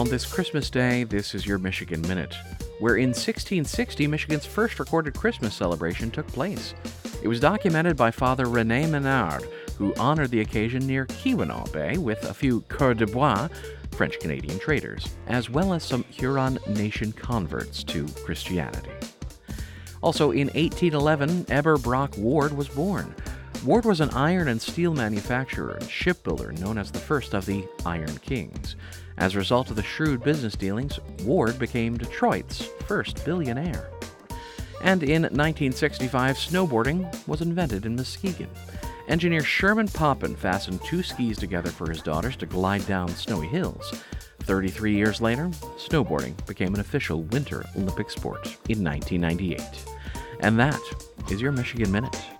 On this Christmas Day, this is your Michigan Minute, where in 1660 Michigan's first recorded Christmas celebration took place. It was documented by Father Rene Menard, who honored the occasion near Keweenaw Bay with a few coureurs de bois, French Canadian traders, as well as some Huron Nation converts to Christianity. Also, in 1811, Eber Brock Ward was born. Ward was an iron and steel manufacturer and shipbuilder known as the first of the Iron Kings. As a result of the shrewd business dealings, Ward became Detroit's first billionaire. And in 1965, snowboarding was invented in Muskegon. Engineer Sherman Poppen fastened two skis together for his daughters to glide down snowy hills. 33 years later, snowboarding became an official Winter Olympic sport in 1998. And that is your Michigan Minute.